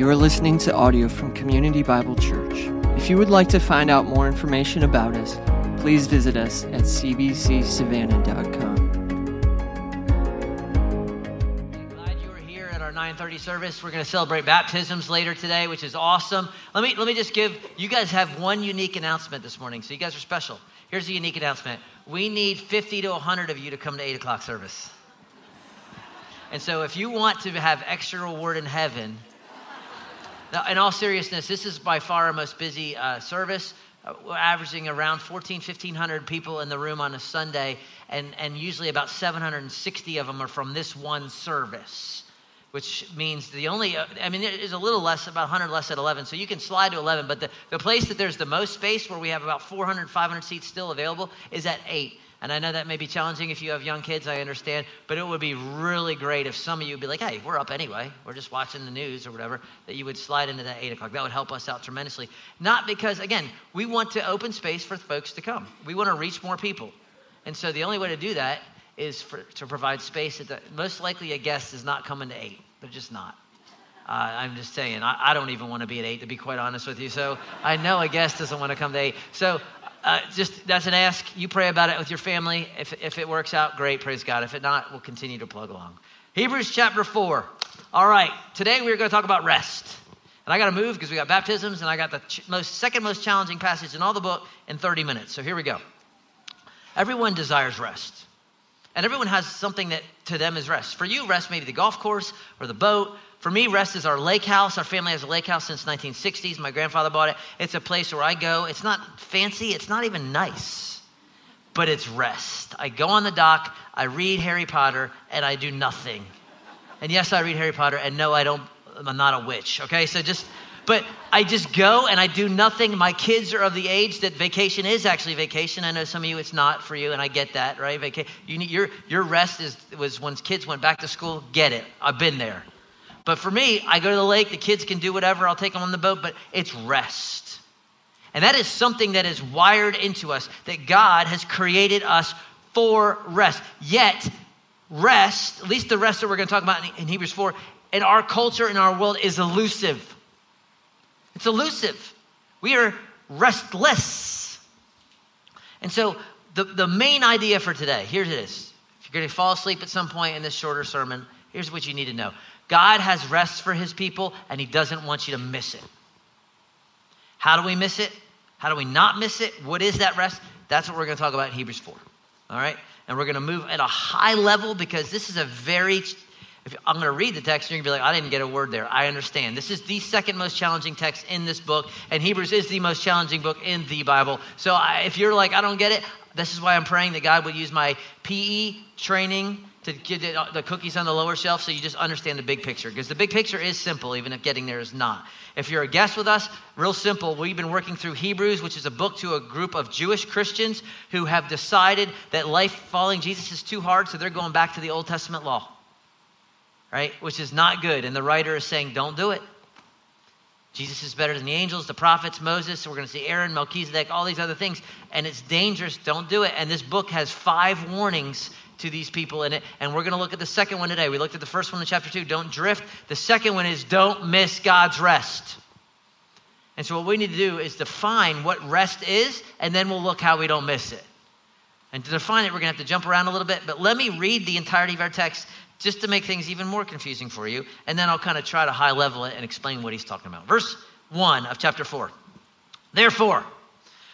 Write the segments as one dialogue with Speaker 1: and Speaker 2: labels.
Speaker 1: You are listening to audio from Community Bible Church. If you would like to find out more information about us, please visit us at cbcsavannah.com.
Speaker 2: Glad you were here at our 9:30 service. We're going to celebrate baptisms later today, which is awesome. Let me let me just give you guys have one unique announcement this morning, so you guys are special. Here's a unique announcement: we need 50 to 100 of you to come to 8 o'clock service. And so, if you want to have extra reward in heaven, in all seriousness, this is by far our most busy uh, service. Uh, we're averaging around 14, 1500 people in the room on a Sunday, and, and usually about 760 of them are from this one service, which means the only, uh, I mean, is a little less, about 100 less at 11, so you can slide to 11, but the, the place that there's the most space, where we have about 400, 500 seats still available, is at 8. And I know that may be challenging if you have young kids, I understand, but it would be really great if some of you would be like, hey, we're up anyway, we're just watching the news or whatever, that you would slide into that 8 o'clock. That would help us out tremendously. Not because, again, we want to open space for folks to come, we want to reach more people. And so the only way to do that is for, to provide space. That the, most likely a guest is not coming to 8, they're just not. Uh, I'm just saying, I, I, don't even want to be at eight, to be quite honest with you. So I know a guest doesn't want to come to eight. So uh, just that's an ask. You pray about it with your family. If, if it works out, great, praise God. If it not, we'll continue to plug along. Hebrews chapter 4. All right, today we're going to talk about rest. And I got to move because we got baptisms, and I got the ch- most second most challenging passage in all the book in 30 minutes. So here we go. Everyone desires rest. And everyone has something that to them is rest. For you, rest may be the golf course or the boat for me, Rest is our lake house. Our family has a lake house since 1960s. My grandfather bought it. It's a place where I go. It's not fancy. It's not even nice, but it's rest. I go on the dock. I read Harry Potter, and I do nothing. And yes, I read Harry Potter, and no, I don't. I'm not a witch. Okay, so just. But I just go and I do nothing. My kids are of the age that vacation is actually vacation. I know some of you it's not for you, and I get that, right? You need, your your rest is was when kids went back to school. Get it? I've been there. But for me, I go to the lake, the kids can do whatever, I'll take them on the boat, but it's rest. And that is something that is wired into us, that God has created us for rest. Yet, rest, at least the rest that we're going to talk about in Hebrews 4, in our culture, in our world, is elusive. It's elusive. We are restless. And so, the, the main idea for today, here it is. If you're going to fall asleep at some point in this shorter sermon, here's what you need to know God has rest for his people, and he doesn't want you to miss it. How do we miss it? How do we not miss it? What is that rest? That's what we're going to talk about in Hebrews 4. All right? And we're going to move at a high level because this is a very if I'm going to read the text, you're going to be like, I didn't get a word there. I understand. This is the second most challenging text in this book, and Hebrews is the most challenging book in the Bible. So I, if you're like, I don't get it, this is why I'm praying that God would use my PE training to get the cookies on the lower shelf so you just understand the big picture. Because the big picture is simple, even if getting there is not. If you're a guest with us, real simple. We've been working through Hebrews, which is a book to a group of Jewish Christians who have decided that life following Jesus is too hard, so they're going back to the Old Testament law, right? Which is not good. And the writer is saying, don't do it. Jesus is better than the angels, the prophets, Moses. We're going to see Aaron, Melchizedek, all these other things. And it's dangerous. Don't do it. And this book has five warnings to these people in it. And we're going to look at the second one today. We looked at the first one in chapter two, don't drift. The second one is don't miss God's rest. And so, what we need to do is define what rest is, and then we'll look how we don't miss it. And to define it, we're going to have to jump around a little bit, but let me read the entirety of our text just to make things even more confusing for you, and then I'll kind of try to high level it and explain what he's talking about. Verse 1 of chapter 4. Therefore,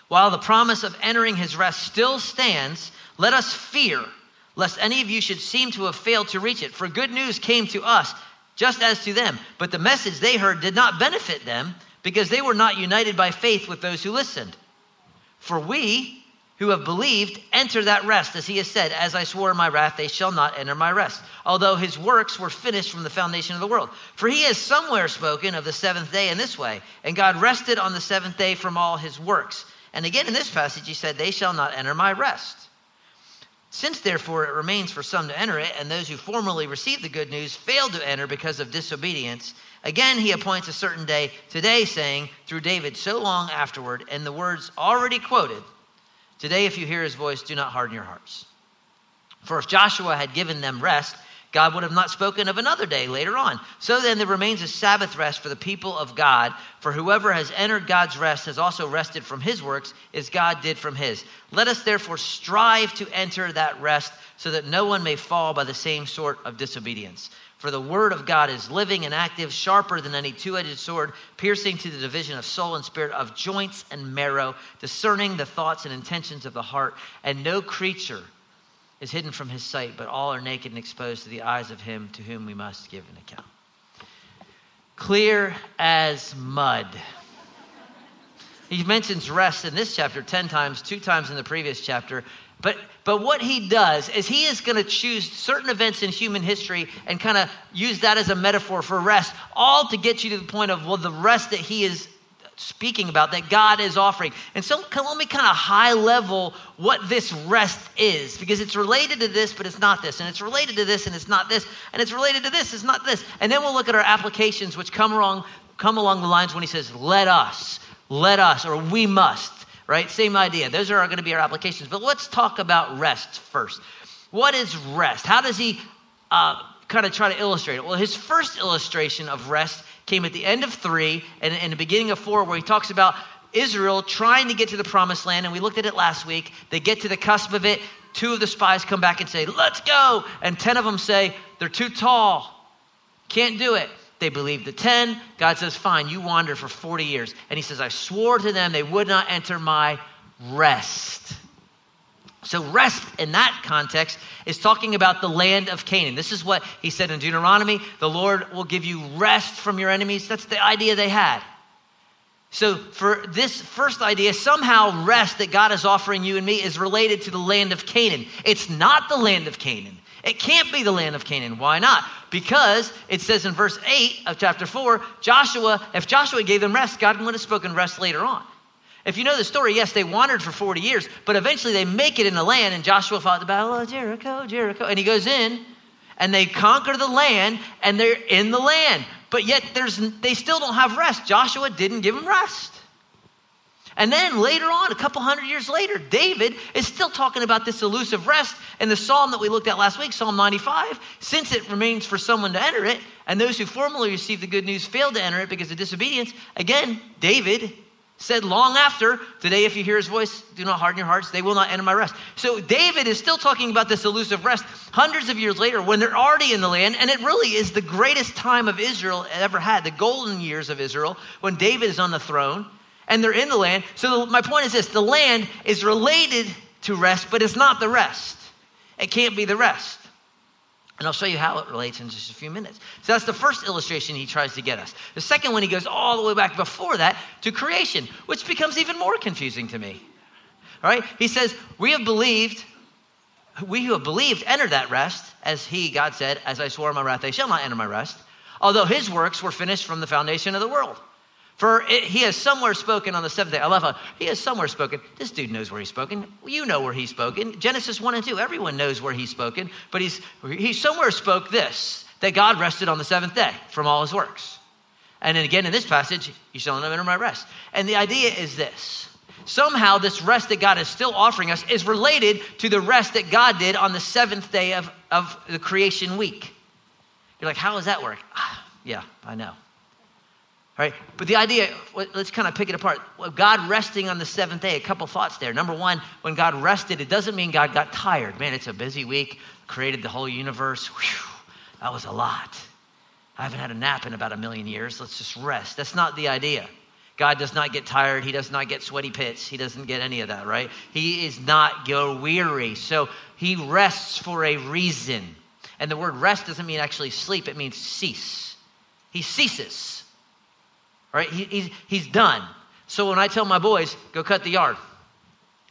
Speaker 2: while the promise of entering his rest still stands, let us fear lest any of you should seem to have failed to reach it. For good news came to us, just as to them. But the message they heard did not benefit them, because they were not united by faith with those who listened. For we, who have believed, enter that rest, as he has said, As I swore in my wrath, they shall not enter my rest, although his works were finished from the foundation of the world. For he has somewhere spoken of the seventh day in this way, and God rested on the seventh day from all his works. And again in this passage, he said, They shall not enter my rest. Since therefore it remains for some to enter it, and those who formerly received the good news failed to enter because of disobedience, again he appoints a certain day today, saying, through David so long afterward, and the words already quoted, Today, if you hear his voice, do not harden your hearts. For if Joshua had given them rest, God would have not spoken of another day later on. So then there remains a Sabbath rest for the people of God. For whoever has entered God's rest has also rested from his works as God did from his. Let us therefore strive to enter that rest so that no one may fall by the same sort of disobedience. For the word of God is living and active, sharper than any two edged sword, piercing to the division of soul and spirit, of joints and marrow, discerning the thoughts and intentions of the heart. And no creature is hidden from his sight, but all are naked and exposed to the eyes of him to whom we must give an account. Clear as mud. He mentions rest in this chapter 10 times, two times in the previous chapter. But, but what he does is he is going to choose certain events in human history and kind of use that as a metaphor for rest, all to get you to the point of, well, the rest that he is speaking about, that God is offering. And so let me kind of high level what this rest is, because it's related to this, but it's not this. And it's related to this, and it's not this. And it's related to this, it's not this. And then we'll look at our applications, which come along, come along the lines when he says, let us, let us, or we must right? Same idea. Those are going to be our applications. But let's talk about rest first. What is rest? How does he uh, kind of try to illustrate it? Well, his first illustration of rest came at the end of three and in the beginning of four, where he talks about Israel trying to get to the promised land. And we looked at it last week. They get to the cusp of it. Two of the spies come back and say, Let's go. And 10 of them say, They're too tall. Can't do it. They believe the 10. God says, Fine, you wander for 40 years. And he says, I swore to them they would not enter my rest. So, rest in that context is talking about the land of Canaan. This is what he said in Deuteronomy the Lord will give you rest from your enemies. That's the idea they had. So, for this first idea, somehow rest that God is offering you and me is related to the land of Canaan. It's not the land of Canaan. It can't be the land of Canaan. Why not? Because it says in verse 8 of chapter 4, Joshua, if Joshua gave them rest, God would have spoken rest later on. If you know the story, yes, they wandered for 40 years, but eventually they make it in the land, and Joshua fought the battle of Jericho, Jericho, and he goes in, and they conquer the land, and they're in the land. But yet there's, they still don't have rest. Joshua didn't give them rest. And then later on, a couple hundred years later, David is still talking about this elusive rest in the psalm that we looked at last week, Psalm 95. Since it remains for someone to enter it, and those who formerly received the good news failed to enter it because of disobedience, again, David said long after, Today, if you hear his voice, do not harden your hearts, they will not enter my rest. So David is still talking about this elusive rest hundreds of years later when they're already in the land, and it really is the greatest time of Israel ever had, the golden years of Israel, when David is on the throne and they're in the land. So the, my point is this the land is related to rest, but it's not the rest. It can't be the rest. And I'll show you how it relates in just a few minutes. So that's the first illustration he tries to get us. The second one, he goes all the way back before that to creation, which becomes even more confusing to me. All right? He says, We have believed, we who have believed enter that rest, as he, God said, As I swore in my wrath, they shall not enter my rest, although his works were finished from the foundation of the world. For it, he has somewhere spoken on the seventh day. I love how he has somewhere spoken. This dude knows where he's spoken. You know where he's spoken. Genesis 1 and 2, everyone knows where he's spoken. But he's, he somewhere spoke this that God rested on the seventh day from all his works. And then again in this passage, you shall not enter my rest. And the idea is this somehow, this rest that God is still offering us is related to the rest that God did on the seventh day of, of the creation week. You're like, how does that work? Ah, yeah, I know. But the idea, let's kind of pick it apart. God resting on the seventh day, a couple thoughts there. Number one, when God rested, it doesn't mean God got tired. Man, it's a busy week, created the whole universe. Whew, that was a lot. I haven't had a nap in about a million years. Let's just rest. That's not the idea. God does not get tired. He does not get sweaty pits. He doesn't get any of that, right? He is not go weary. So he rests for a reason. And the word rest doesn't mean actually sleep, it means cease. He ceases. Right? He, he's, he's done. So when I tell my boys, go cut the yard,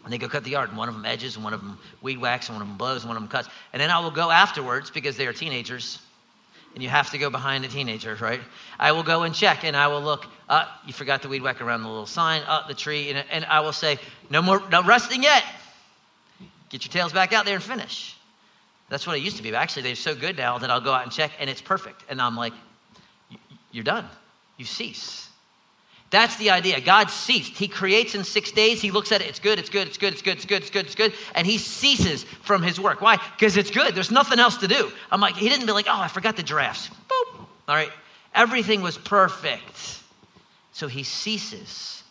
Speaker 2: and they go cut the yard, and one of them edges, and one of them weed whacks, and one of them blows, and one of them cuts. And then I will go afterwards because they are teenagers, and you have to go behind a teenager, right? I will go and check, and I will look. Uh, you forgot the weed whack around the little sign, up uh, the tree, and, and I will say, no more, no resting yet. Get your tails back out there and finish. That's what it used to be. But actually, they're so good now that I'll go out and check, and it's perfect. And I'm like, you're done. You cease. That's the idea. God ceased. He creates in six days. He looks at it. It's good. It's good. It's good. It's good. It's good. It's good. It's good. And he ceases from his work. Why? Because it's good. There's nothing else to do. I'm like, he didn't be like, oh, I forgot the giraffes. Boop. All right. Everything was perfect. So he ceases.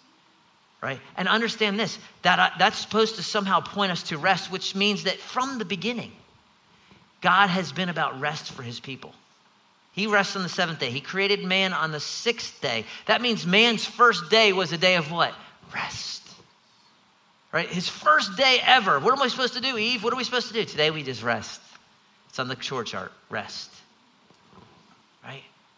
Speaker 2: Right? And understand this that uh, that's supposed to somehow point us to rest, which means that from the beginning, God has been about rest for his people. He rests on the seventh day. He created man on the sixth day. That means man's first day was a day of what? Rest. Right? His first day ever. What am I supposed to do, Eve? What are we supposed to do? Today we just rest. It's on the short chart. Rest.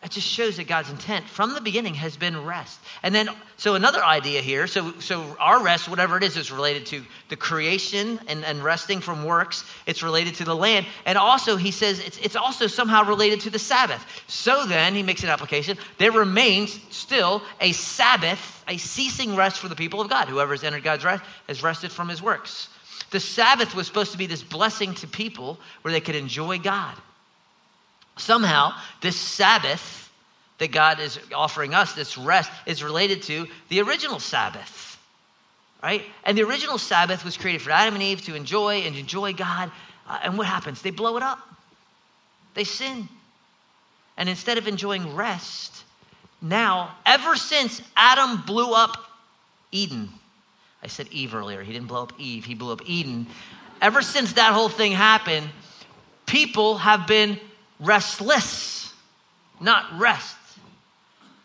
Speaker 2: That just shows that God's intent from the beginning has been rest. And then, so another idea here, so, so our rest, whatever it is, is related to the creation and, and resting from works. It's related to the land. And also, he says it's, it's also somehow related to the Sabbath. So then, he makes an application, there remains still a Sabbath, a ceasing rest for the people of God. Whoever has entered God's rest has rested from his works. The Sabbath was supposed to be this blessing to people where they could enjoy God. Somehow, this Sabbath that God is offering us, this rest, is related to the original Sabbath, right? And the original Sabbath was created for Adam and Eve to enjoy and enjoy God. Uh, and what happens? They blow it up, they sin. And instead of enjoying rest, now, ever since Adam blew up Eden, I said Eve earlier, he didn't blow up Eve, he blew up Eden. Ever since that whole thing happened, people have been restless, not rest.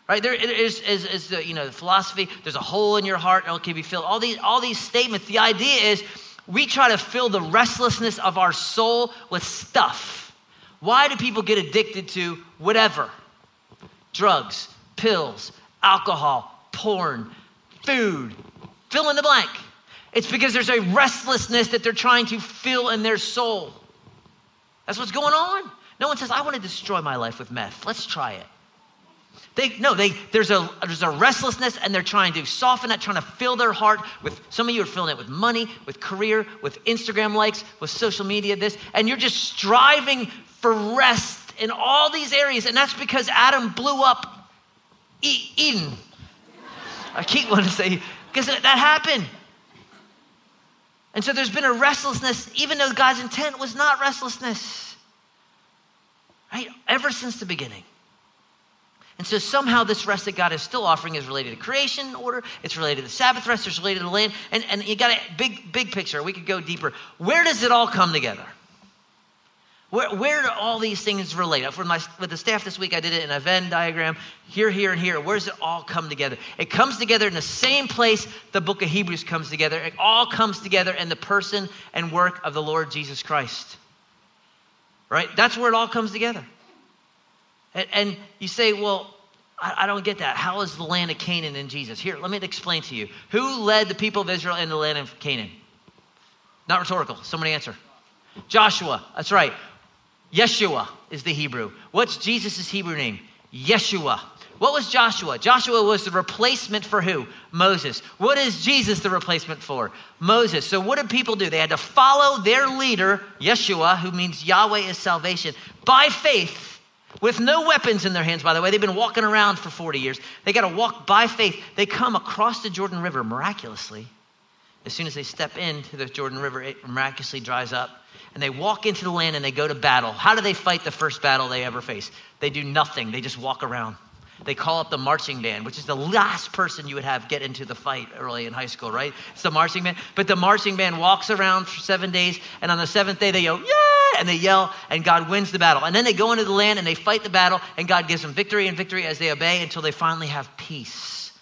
Speaker 2: Right? There is, is, is the, you know, the philosophy, there's a hole in your heart, it can be filled. All these, all these statements, the idea is we try to fill the restlessness of our soul with stuff. Why do people get addicted to whatever? Drugs, pills, alcohol, porn, food, fill in the blank. It's because there's a restlessness that they're trying to fill in their soul. That's what's going on. No one says, I want to destroy my life with meth. Let's try it. They, no, they, there's, a, there's a restlessness and they're trying to soften that, trying to fill their heart with, some of you are filling it with money, with career, with Instagram likes, with social media, this, and you're just striving for rest in all these areas. And that's because Adam blew up Eden. I keep wanting to say, because that happened. And so there's been a restlessness, even though God's intent was not restlessness? Ever since the beginning. And so somehow this rest that God is still offering is related to creation order, it's related to the Sabbath rest, it's related to the land, and, and you got a big, big picture. We could go deeper. Where does it all come together? Where, where do all these things relate? For my, with the staff this week, I did it in a Venn diagram here, here, and here. Where does it all come together? It comes together in the same place the book of Hebrews comes together. It all comes together in the person and work of the Lord Jesus Christ right? That's where it all comes together. And, and you say, well, I, I, don't get that. How is the land of Canaan in Jesus? Here, let me explain to you. Who led the people of Israel in the land of Canaan? Not rhetorical. Somebody answer. Joshua. That's right. Yeshua is the Hebrew. What's Jesus' Hebrew name? Yeshua. What was Joshua? Joshua was the replacement for who? Moses. What is Jesus the replacement for? Moses. So what did people do? They had to follow their leader, Yeshua, who means Yahweh is salvation, by faith with no weapons in their hands, by the way. They've been walking around for 40 years. They got to walk by faith. They come across the Jordan River miraculously. As soon as they step into the Jordan River, it miraculously dries up. And they walk into the land and they go to battle. How do they fight the first battle they ever face? They do nothing, they just walk around they call up the marching band, which is the last person you would have get into the fight early in high school, right? It's the marching band. But the marching band walks around for seven days, and on the seventh day they go, yeah, and they yell, and God wins the battle. And then they go into the land and they fight the battle, and God gives them victory and victory as they obey until they finally have peace.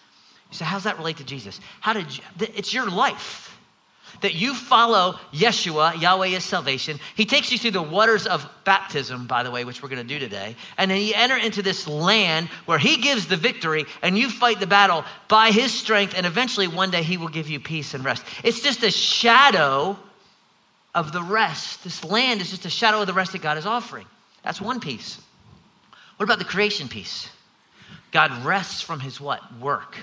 Speaker 2: So, how's that relate to Jesus? How did you, it's your life that you follow Yeshua, Yahweh is salvation. He takes you through the waters of baptism, by the way, which we're going to do today. And then you enter into this land where he gives the victory and you fight the battle by his strength. And eventually, one day, he will give you peace and rest. It's just a shadow of the rest. This land is just a shadow of the rest that God is offering. That's one piece. What about the creation piece? God rests from his what? Work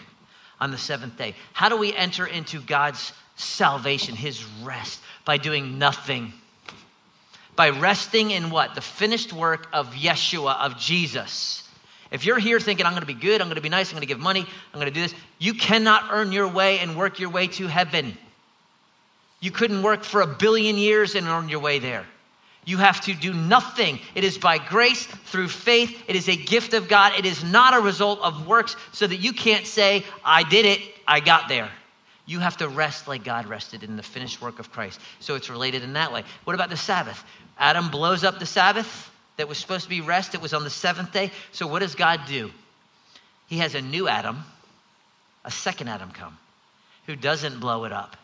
Speaker 2: on the seventh day. How do we enter into God's salvation, his rest, by doing nothing. By resting in what? The finished work of Yeshua, of Jesus. If you're here thinking, I'm going to be good, I'm going to be nice, I'm going to give money, I'm going to do this, you cannot earn your way and work your way to heaven. You couldn't work for a billion years and earn your way there. You have to do nothing. It is by grace through faith. It is a gift of God. It is not a result of works so that you can't say, I did it, I got there. You have to rest like God rested in the finished work of Christ. So it's related in that way. What about the Sabbath? Adam blows up the Sabbath that was supposed to be rest. It was on the seventh day. So what does God do? He has a new Adam, a second Adam come, who doesn't blow it up.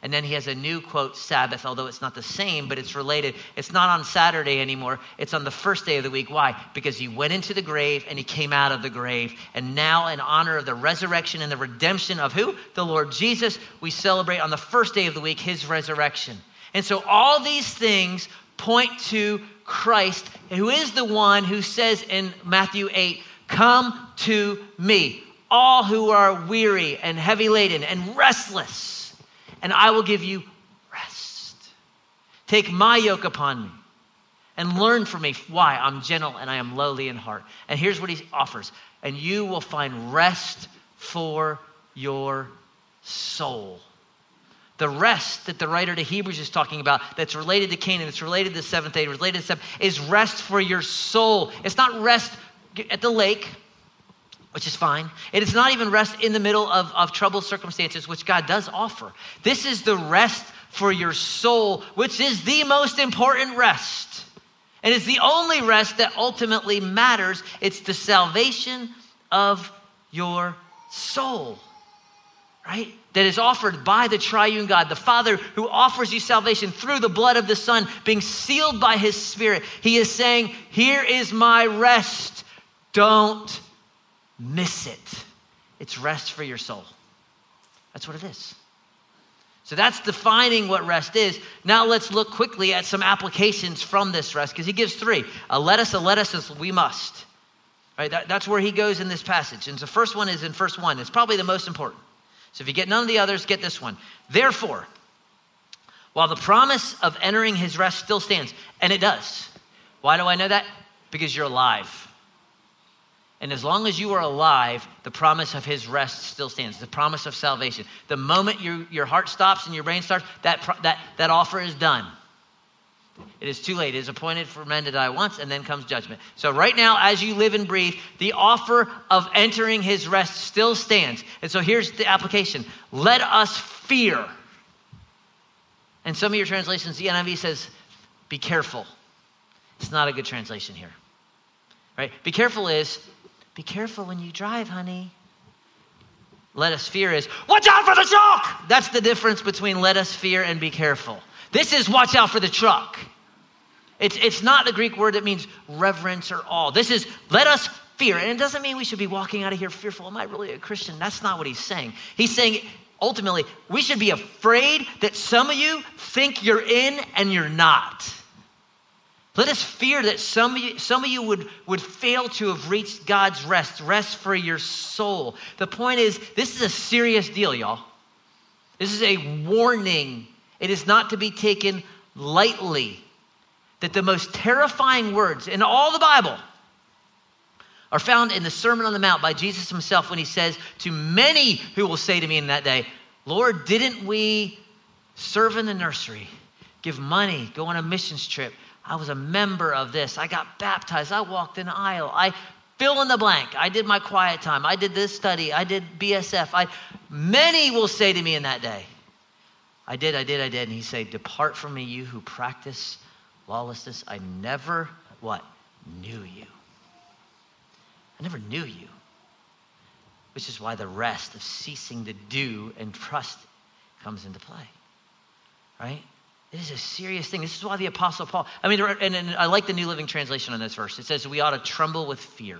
Speaker 2: And then he has a new quote Sabbath, although it's not the same, but it's related. It's not on Saturday anymore. It's on the first day of the week. Why? Because he went into the grave and he came out of the grave. And now, in honor of the resurrection and the redemption of who? The Lord Jesus, we celebrate on the first day of the week his resurrection. And so all these things point to Christ, who is the one who says in Matthew 8, Come to me, all who are weary and heavy laden and restless and I will give you rest. Take my yoke upon me and learn from me why I'm gentle and I am lowly in heart. And here's what he offers and you will find rest for your soul. The rest that the writer to Hebrews is talking about, that's related to Canaan, that's related to the seventh day, related to seventh, is rest for your soul. It's not rest at the lake which is fine. It is not even rest in the middle of, of troubled circumstances, which God does offer. This is the rest for your soul, which is the most important rest. And it's the only rest that ultimately matters. It's the salvation of your soul, right? That is offered by the triune God, the Father who offers you salvation through the blood of the Son, being sealed by his Spirit. He is saying, Here is my rest. Don't miss it. It's rest for your soul. That's what it is. So that's defining what rest is. Now let's look quickly at some applications from this rest because he gives three a let us, a let us, we must. Right? That, that's where he goes in this passage. And the first one is in verse one. It's probably the most important. So if you get none of the others, get this one. Therefore, while the promise of entering his rest still stands, and it does. Why do I know that? Because you're alive. And as long as you are alive, the promise of his rest still stands, the promise of salvation. The moment your, your heart stops and your brain starts, that, that, that offer is done. It is too late. It is appointed for men to die once, and then comes judgment. So, right now, as you live and breathe, the offer of entering his rest still stands. And so, here's the application let us fear. And some of your translations, the NIV says, be careful. It's not a good translation here. Right? Be careful is be careful when you drive, honey. Let us fear is, watch out for the truck. That's the difference between let us fear and be careful. This is watch out for the truck. It's, it's not the Greek word that means reverence or awe. This is let us fear. And it doesn't mean we should be walking out of here fearful. Am I really a Christian? That's not what he's saying. He's saying ultimately, we should be afraid that some of you think you're in and you're not. Let us fear that some of you, some of you would, would fail to have reached God's rest, rest for your soul. The point is, this is a serious deal, y'all. This is a warning. It is not to be taken lightly. That the most terrifying words in all the Bible are found in the Sermon on the Mount by Jesus himself when he says, To many who will say to me in that day, Lord, didn't we serve in the nursery, give money, go on a missions trip? I was a member of this. I got baptized. I walked an aisle. I fill in the blank. I did my quiet time. I did this study. I did BSF. I, many will say to me in that day, I did, I did, I did. And he said, Depart from me, you who practice lawlessness. I never, what? Knew you. I never knew you. Which is why the rest of ceasing to do and trust comes into play. Right? It is a serious thing. This is why the Apostle Paul, I mean, and, and, I like the New Living Translation on this verse. It says, We ought to tremble with fear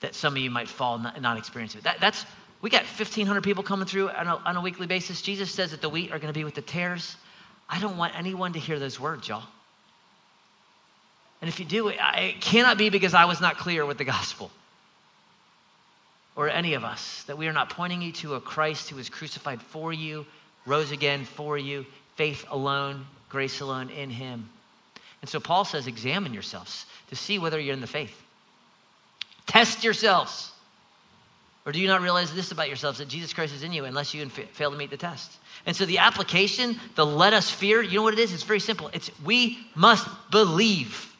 Speaker 2: that some of you might fall and not, not experience it. That, that's, we got 1,500 people coming through on a, on a weekly basis. Jesus says that the wheat are going to be with the tares. I don't want anyone to hear those words, y'all. And if you do, it, it cannot be because I was not clear with the gospel or any of us, that we are not pointing you to a Christ who was crucified for you rose again for you, faith alone, grace alone in him. And so Paul says, examine yourselves to see whether you're in the faith. Test yourselves. Or do you not realize this about yourselves that Jesus Christ is in you unless you fail to meet the test? And so the application, the let us fear, you know what it is? It's very simple. It's we must believe.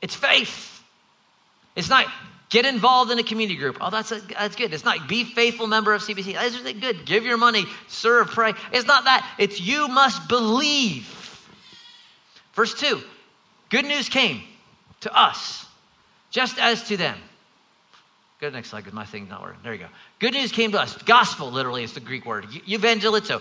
Speaker 2: It's faith. It's not get involved in a community group. Oh, that's, a, that's good. It's not be faithful member of CBC. That's it. good. Give your money, serve, pray. It's not that. It's you must believe. Verse 2 Good news came to us, just as to them. Go to next slide because my thing's not working. There you go. Good news came to us. Gospel, literally, is the Greek word. Evangelizo.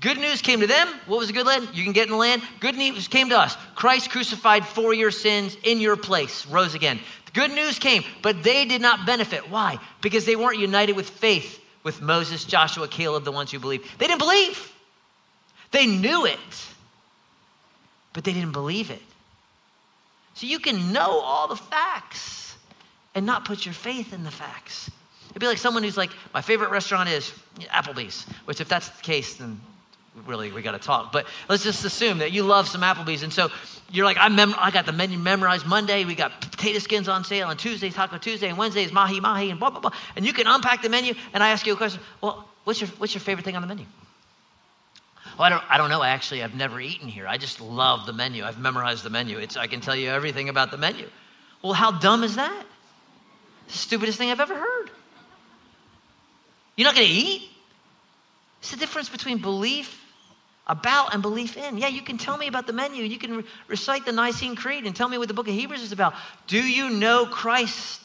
Speaker 2: Good news came to them. What was the good land? You can get in the land. Good news came to us. Christ crucified for your sins in your place, rose again. Good news came, but they did not benefit. Why? Because they weren't united with faith with Moses, Joshua, Caleb, the ones who believed. They didn't believe. They knew it, but they didn't believe it. So you can know all the facts and not put your faith in the facts. It'd be like someone who's like, my favorite restaurant is Applebee's, which if that's the case, then really we got to talk. But let's just assume that you love some Applebee's, and so you're like, I, mem- I got the menu memorized Monday. We got potato skins on sale, and Tuesday Taco Tuesday, and Wednesday is mahi mahi, and blah blah blah. And you can unpack the menu, and I ask you a question. Well, what's your what's your favorite thing on the menu? Well, I don't, I don't know. Actually, I've never eaten here. I just love the menu. I've memorized the menu. It's, I can tell you everything about the menu. Well, how dumb is that? stupidest thing I've ever heard. You're not going to eat? It's the difference between belief about and belief in. Yeah, you can tell me about the menu. You can re- recite the Nicene Creed and tell me what the book of Hebrews is about. Do you know Christ?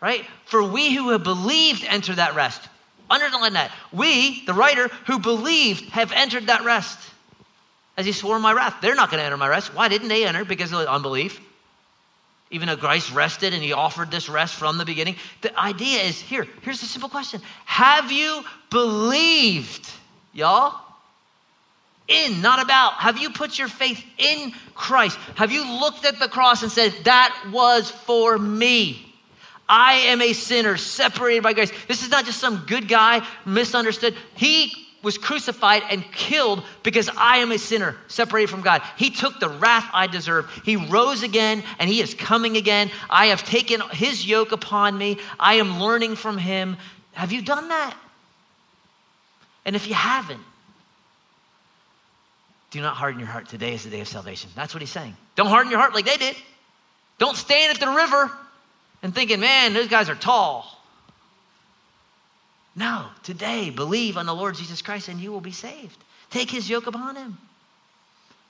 Speaker 2: Right? For we who have believed enter that rest. Underline that. We, the writer, who believed, have entered that rest. As he swore my wrath, they're not going to enter my rest. Why didn't they enter? Because of unbelief. Even though Christ rested and he offered this rest from the beginning. The idea is here, here's a simple question Have you believed, y'all? In, not about. Have you put your faith in Christ? Have you looked at the cross and said, That was for me? I am a sinner separated by grace. This is not just some good guy misunderstood. He was crucified and killed because I am a sinner separated from God. He took the wrath I deserve. He rose again and he is coming again. I have taken his yoke upon me. I am learning from him. Have you done that? And if you haven't, do not harden your heart. Today is the day of salvation. That's what he's saying. Don't harden your heart like they did. Don't stand at the river and thinking, man, those guys are tall. No, today, believe on the Lord Jesus Christ and you will be saved. Take his yoke upon him.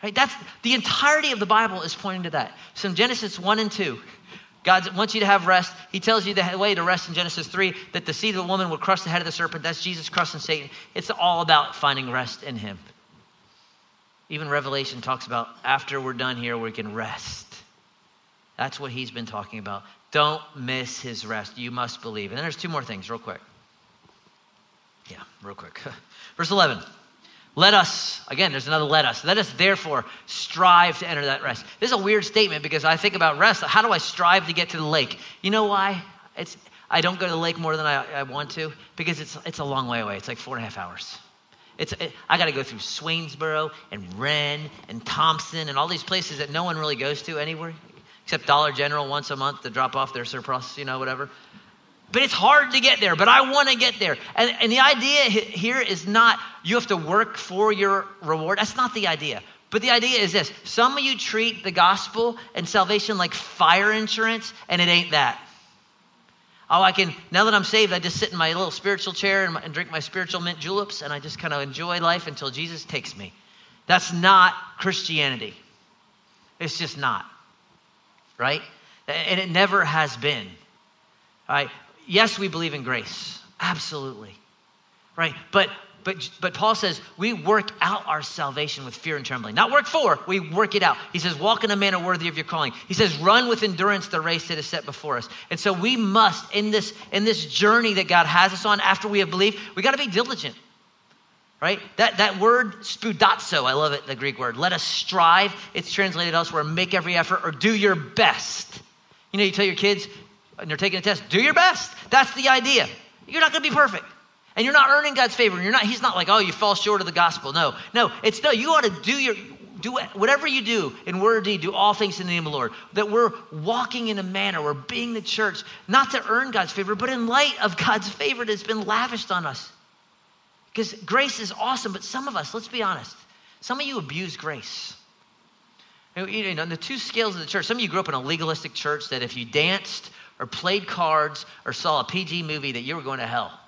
Speaker 2: Right? That's the entirety of the Bible is pointing to that. So in Genesis 1 and 2, God wants you to have rest. He tells you the way to rest in Genesis 3 that the seed of the woman would crush the head of the serpent. That's Jesus crushing Satan. It's all about finding rest in him. Even Revelation talks about after we're done here, we can rest. That's what he's been talking about. Don't miss his rest. You must believe. And then there's two more things, real quick. Yeah, real quick. Verse 11. Let us, again, there's another let us. Let us therefore strive to enter that rest. This is a weird statement because I think about rest. How do I strive to get to the lake? You know why? It's, I don't go to the lake more than I, I want to because it's, it's a long way away. It's like four and a half hours. It's, it, I got to go through Swainsboro and Wren and Thomson and all these places that no one really goes to anywhere except Dollar General once a month to drop off their surplus, you know, whatever. But it's hard to get there, but I want to get there. And, and the idea here is not you have to work for your reward. That's not the idea. But the idea is this some of you treat the gospel and salvation like fire insurance, and it ain't that. Oh, I can, now that I'm saved, I just sit in my little spiritual chair and, and drink my spiritual mint juleps, and I just kind of enjoy life until Jesus takes me. That's not Christianity. It's just not right? And it never has been. Right? Yes, we believe in grace. Absolutely. Right? But but, but Paul says we work out our salvation with fear and trembling. Not work for, we work it out. He says, walk in a manner worthy of your calling. He says, run with endurance the race that is set before us. And so we must, in this, in this journey that God has us on after we have believed, we got to be diligent right? That, that word, spoudazo, I love it, the Greek word. Let us strive. It's translated elsewhere, make every effort or do your best. You know, you tell your kids, and they're taking a test, do your best. That's the idea. You're not going to be perfect. And you're not earning God's favor. You're not, he's not like, oh, you fall short of the gospel. No, no, it's no, you ought to do your, do whatever you do in word or deed, do all things in the name of the Lord. That we're walking in a manner, we're being the church, not to earn God's favor, but in light of God's favor that's been lavished on us. Because grace is awesome, but some of us, let's be honest, some of you abuse grace. You know, on the two scales of the church, some of you grew up in a legalistic church that if you danced or played cards or saw a PG movie, that you were going to hell.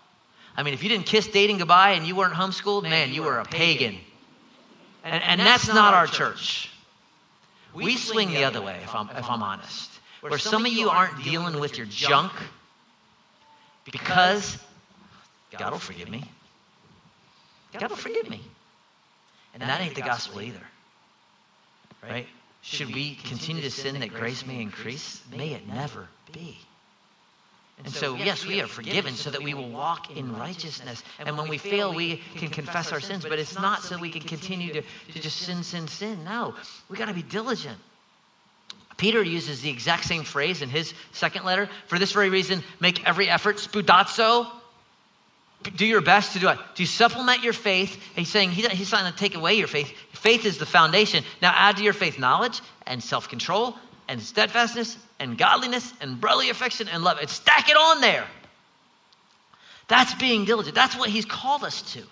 Speaker 2: I mean, if you didn't kiss dating goodbye and you weren't homeschooled, man, man you, you, were a pagan. pagan. And, and, and that's, that's, not, our church. church. We, we swing, the other way, if I'm, if I'm honest. Where, where some of you aren't dealing with your junk because God will forgive me. God will forgive me. And that ain't the gospel either. Right? Should we continue to sin that grace may increase? May it never be. And so, yes, we are forgiven so that we will walk in righteousness. And when we fail, we can confess our sins, but it's not so we can continue to, to just sin, sin, sin. No, we got to be diligent. Peter uses the exact same phrase in his second letter. For this very reason, make every effort, spoudazo, do your best to do it. Do you supplement your faith? He's saying he's not going to take away your faith. Faith is the foundation. Now add to your faith knowledge and self control and steadfastness and godliness and brotherly affection and love. And stack it on there. That's being diligent. That's what he's called us to.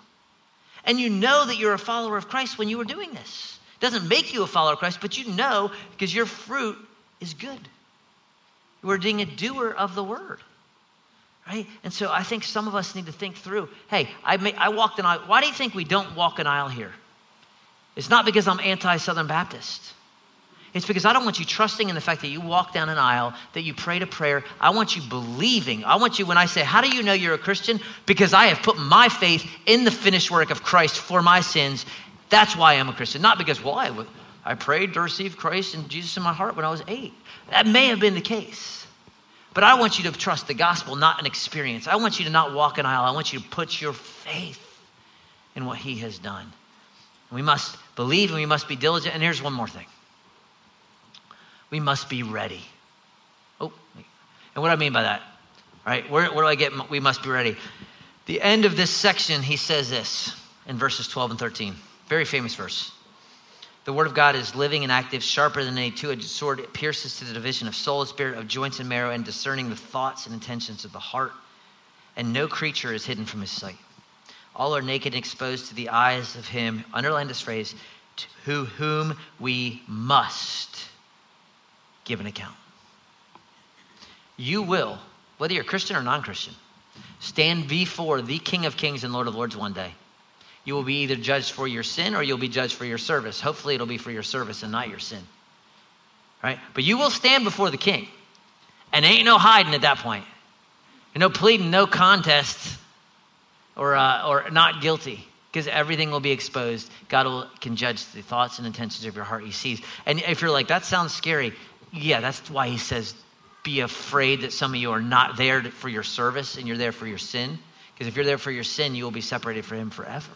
Speaker 2: And you know that you're a follower of Christ when you are doing this. It doesn't make you a follower of Christ, but you know because your fruit is good. You are being a doer of the word. Right? And so I think some of us need to think through hey, I, may, I walked an aisle. Why do you think we don't walk an aisle here? It's not because I'm anti Southern Baptist. It's because I don't want you trusting in the fact that you walk down an aisle, that you prayed a prayer. I want you believing. I want you, when I say, How do you know you're a Christian? Because I have put my faith in the finished work of Christ for my sins. That's why I'm a Christian. Not because, well, I, I prayed to receive Christ and Jesus in my heart when I was eight. That may have been the case. But I want you to trust the gospel, not an experience. I want you to not walk an aisle. I want you to put your faith in what he has done. We must believe and we must be diligent. And here's one more thing we must be ready. Oh, and what do I mean by that? Right? Where, where do I get we must be ready? The end of this section, he says this in verses 12 and 13. Very famous verse. The word of God is living and active, sharper than any two edged sword. It pierces to the division of soul and spirit, of joints and marrow, and discerning the thoughts and intentions of the heart. And no creature is hidden from his sight. All are naked and exposed to the eyes of him, underline this phrase, to whom we must give an account. You will, whether you're Christian or non Christian, stand before the King of Kings and Lord of Lords one day. You will be either judged for your sin or you'll be judged for your service. Hopefully, it'll be for your service and not your sin. Right? But you will stand before the King. And ain't no hiding at that point. No pleading, no contest, or, uh, or not guilty because everything will be exposed. God will, can judge the thoughts and intentions of your heart. He sees. And if you're like, that sounds scary, yeah, that's why he says, be afraid that some of you are not there for your service and you're there for your sin. Because if you're there for your sin, you will be separated from him forever.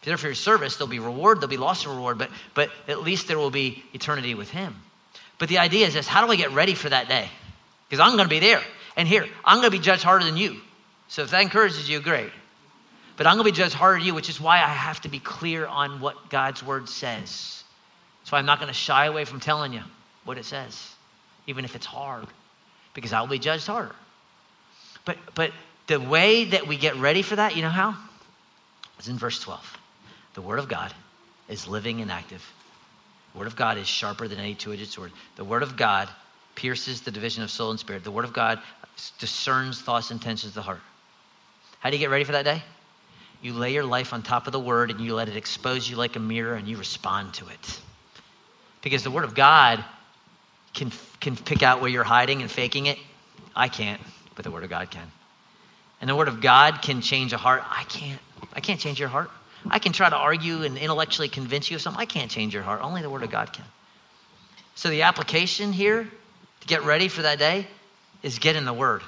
Speaker 2: If you're there for your service, there'll be reward, there'll be loss of reward, but, but at least there will be eternity with him. But the idea is this how do I get ready for that day? Because I'm going to be there. And here, I'm going to be judged harder than you. So if that encourages you, great. But I'm going to be judged harder than you, which is why I have to be clear on what God's word says. So I'm not going to shy away from telling you what it says, even if it's hard, because I will be judged harder. But, but the way that we get ready for that, you know how? Is in verse 12. The Word of God is living and active. The Word of God is sharper than any two edged sword. The Word of God pierces the division of soul and spirit. The Word of God discerns thoughts and intentions of the heart. How do you get ready for that day? You lay your life on top of the Word and you let it expose you like a mirror and you respond to it. Because the Word of God can, can pick out where you're hiding and faking it. I can't, but the Word of God can. And the Word of God can change a heart. I can't. I can't change your heart. I can try to argue and intellectually convince you of something. I can't change your heart. Only the Word of God can. So the application here to get ready for that day is get in the Word.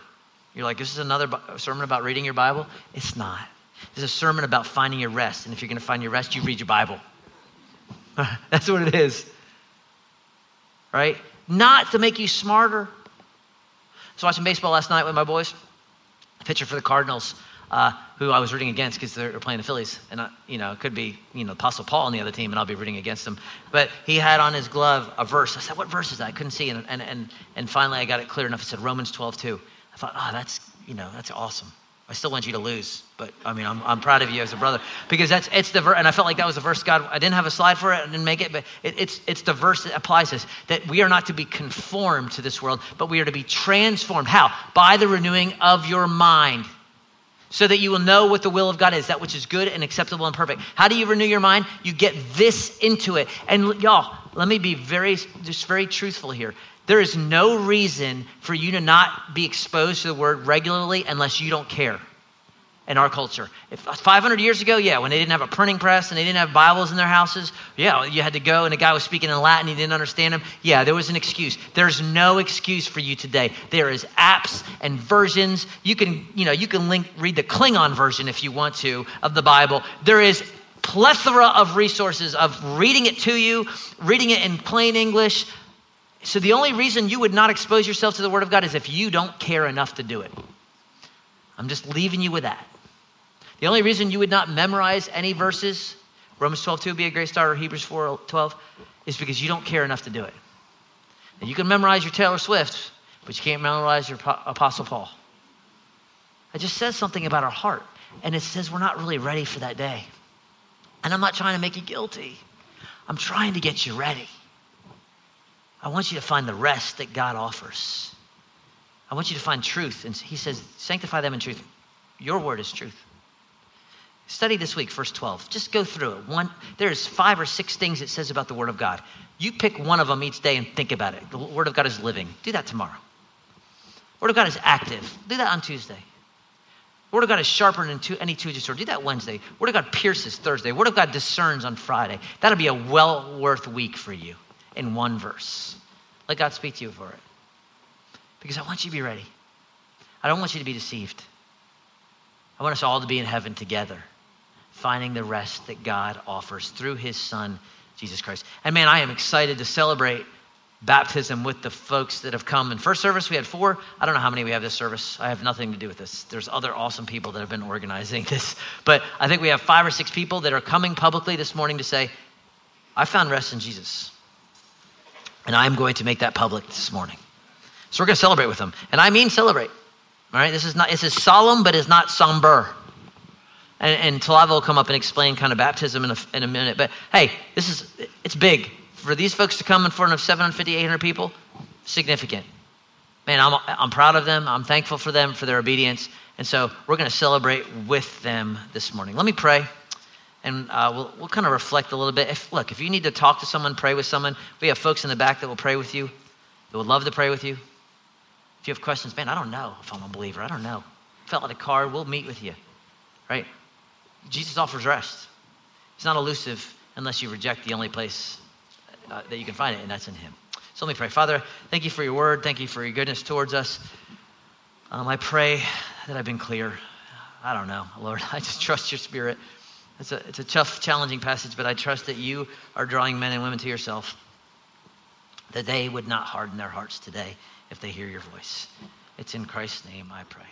Speaker 2: You're like, this is another sermon about reading your Bible? It's not. Is a sermon about finding your rest. And if you're going to find your rest, you read your Bible. That's what it is. Right? Not to make you smarter. I was watching baseball last night with my boys. Pitcher for the Cardinals, uh, who I was rooting against because they're playing the Phillies. And, I, you know, it could be, you know, Apostle Paul on the other team and I'll be rooting against them. But he had on his glove a verse. I said, what verse is that? I couldn't see. And, and, and, and finally I got it clear enough. It said Romans 12, 2. I thought, oh, that's, you know, that's awesome. I still want you to lose, but I mean, I'm, I'm proud of you as a brother because that's it's the verse, and I felt like that was the verse God. I didn't have a slide for it, I didn't make it, but it, it's it's the verse that applies this that we are not to be conformed to this world, but we are to be transformed. How? By the renewing of your mind, so that you will know what the will of God is, that which is good and acceptable and perfect. How do you renew your mind? You get this into it, and y'all, let me be very just very truthful here. There is no reason for you to not be exposed to the word regularly unless you don't care in our culture. If uh, 500 years ago, yeah, when they didn't have a printing press and they didn't have Bibles in their houses, yeah, you had to go and a guy was speaking in Latin, you didn't understand him. Yeah, there was an excuse. There's no excuse for you today. There is apps and versions. You can, you know, you can link, read the Klingon version if you want to of the Bible. There is plethora of resources of reading it to you, reading it in plain English, so the only reason you would not expose yourself to the Word of God is if you don't care enough to do it. I'm just leaving you with that. The only reason you would not memorize any verses, Romans 12, 2 be a great starter, Hebrews 4, 12, is because you don't care enough to do it. You can memorize your Taylor Swift, but you can't memorize your Apostle Paul. It just says something about our heart, and it says we're not really ready for that day. And I'm not trying to make you guilty, I'm trying to get you ready. I want you to find the rest that God offers. I want you to find truth. And he says, sanctify them in truth. Your word is truth. Study this week, verse 12. Just go through it. One, there's five or six things it says about the word of God. You pick one of them each day and think about it. The word of God is living. Do that tomorrow. Word of God is active. Do that on Tuesday. Word of God is sharper than any two-edged sword. Do that Wednesday. Word of God pierces Thursday. Word of God discerns on Friday. That'll be a well worth week for you in one verse. Let God speak to you for it. Because I want you to be ready. I don't want you to be deceived. I want us all to be in heaven together, finding the rest that God offers through his son, Jesus Christ. And man, I am excited to celebrate baptism with the folks that have come. In first service, we had four. I don't know how many we have this service. I have nothing to do with this. There's other awesome people that have been organizing this. But I think we have five or six people that are coming publicly this morning to say, I found rest in Jesus. And I'm going to make that public this morning. So we're going to celebrate with them. And I mean celebrate. All right, this is not this is solemn, but it's not somber. And, and Talava will come up and explain kind of baptism in a, in a minute. But hey, this is it's big for these folks to come in front of 750, 800 people. Significant. Man, I'm I'm proud of them. I'm thankful for them for their obedience. And so we're going to celebrate with them this morning. Let me pray and uh, we'll, we'll kind of reflect a little bit. If, look, if you need to talk to someone, pray with someone, we have folks in the back that will pray with you, that would love to pray with you. If you have questions, man, I don't know if I'm a believer. I don't know. Fill out a card, we'll meet with you, right? Jesus offers rest. He's not elusive unless you reject the only place uh, that you can find it, and that's in Him. So let me pray. Father, thank you for your word. Thank you for your goodness towards us. Um, I pray that I've been clear. I don't know, Lord. I just trust your spirit. It's a, it's a tough, challenging passage, but I trust that you are drawing men and women to yourself, that they would not harden their hearts today if they hear your voice. It's in Christ's name I pray.